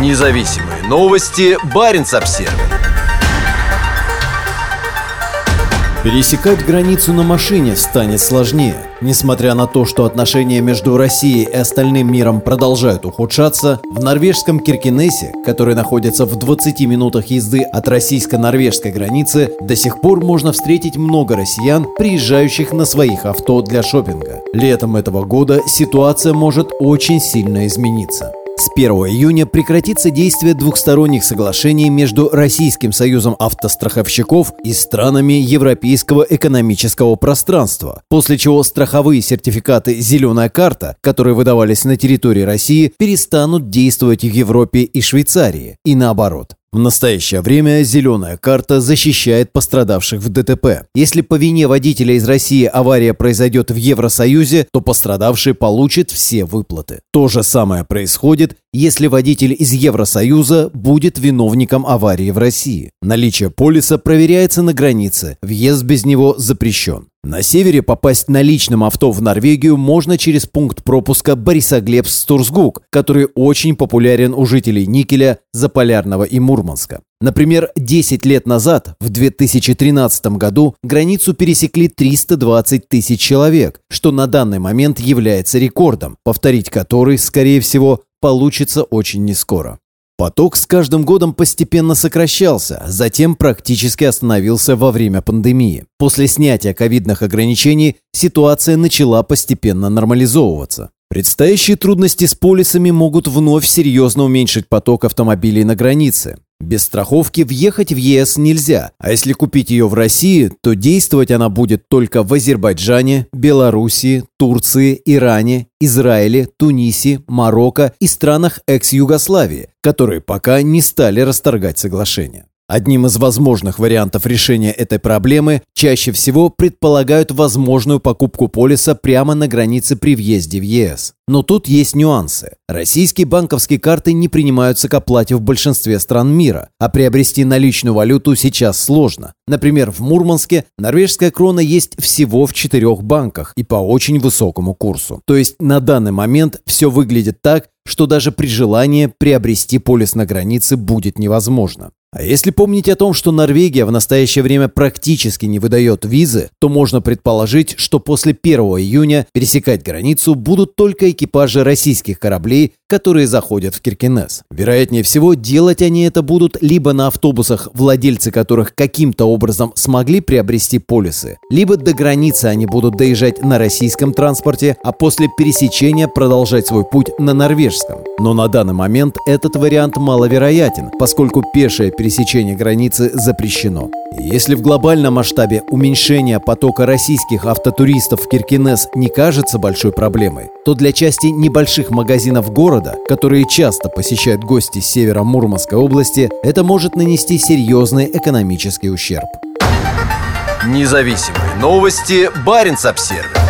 Независимые новости. Барин обсерва Пересекать границу на машине станет сложнее. Несмотря на то, что отношения между Россией и остальным миром продолжают ухудшаться, в норвежском Киркинессе, который находится в 20 минутах езды от российско-норвежской границы, до сих пор можно встретить много россиян, приезжающих на своих авто для шопинга. Летом этого года ситуация может очень сильно измениться. С 1 июня прекратится действие двухсторонних соглашений между Российским союзом автостраховщиков и странами Европейского экономического пространства, после чего страховые сертификаты «Зеленая карта», которые выдавались на территории России, перестанут действовать в Европе и Швейцарии, и наоборот. В настоящее время зеленая карта защищает пострадавших в ДТП. Если по вине водителя из России авария произойдет в Евросоюзе, то пострадавший получит все выплаты. То же самое происходит, если водитель из Евросоюза будет виновником аварии в России. Наличие полиса проверяется на границе, въезд без него запрещен. На севере попасть на личном авто в Норвегию можно через пункт пропуска Борисоглебск-Стурсгук, который очень популярен у жителей Никеля, Заполярного и Мурманска. Например, 10 лет назад, в 2013 году, границу пересекли 320 тысяч человек, что на данный момент является рекордом, повторить который, скорее всего, получится очень нескоро. Поток с каждым годом постепенно сокращался, затем практически остановился во время пандемии. После снятия ковидных ограничений ситуация начала постепенно нормализовываться. Предстоящие трудности с полисами могут вновь серьезно уменьшить поток автомобилей на границе. Без страховки въехать в ЕС нельзя, а если купить ее в России, то действовать она будет только в Азербайджане, Белоруссии, Турции, Иране, Израиле, Тунисе, Марокко и странах экс-Югославии, которые пока не стали расторгать соглашение. Одним из возможных вариантов решения этой проблемы чаще всего предполагают возможную покупку полиса прямо на границе при въезде в ЕС. Но тут есть нюансы. Российские банковские карты не принимаются к оплате в большинстве стран мира, а приобрести наличную валюту сейчас сложно. Например, в Мурманске норвежская крона есть всего в четырех банках и по очень высокому курсу. То есть на данный момент все выглядит так, что даже при желании приобрести полис на границе будет невозможно. А если помнить о том, что Норвегия в настоящее время практически не выдает визы, то можно предположить, что после 1 июня пересекать границу будут только экипажи российских кораблей, которые заходят в Киркинес. Вероятнее всего, делать они это будут либо на автобусах, владельцы которых каким-то образом смогли приобрести полисы, либо до границы они будут доезжать на российском транспорте, а после пересечения продолжать свой путь на норвежском. Но на данный момент этот вариант маловероятен, поскольку пешее пересечение границы запрещено. Если в глобальном масштабе уменьшение потока российских автотуристов в Киркинес не кажется большой проблемой, то для части небольших магазинов города, которые часто посещают гости с севера Мурманской области, это может нанести серьезный экономический ущерб. Независимые новости. Барин обсервис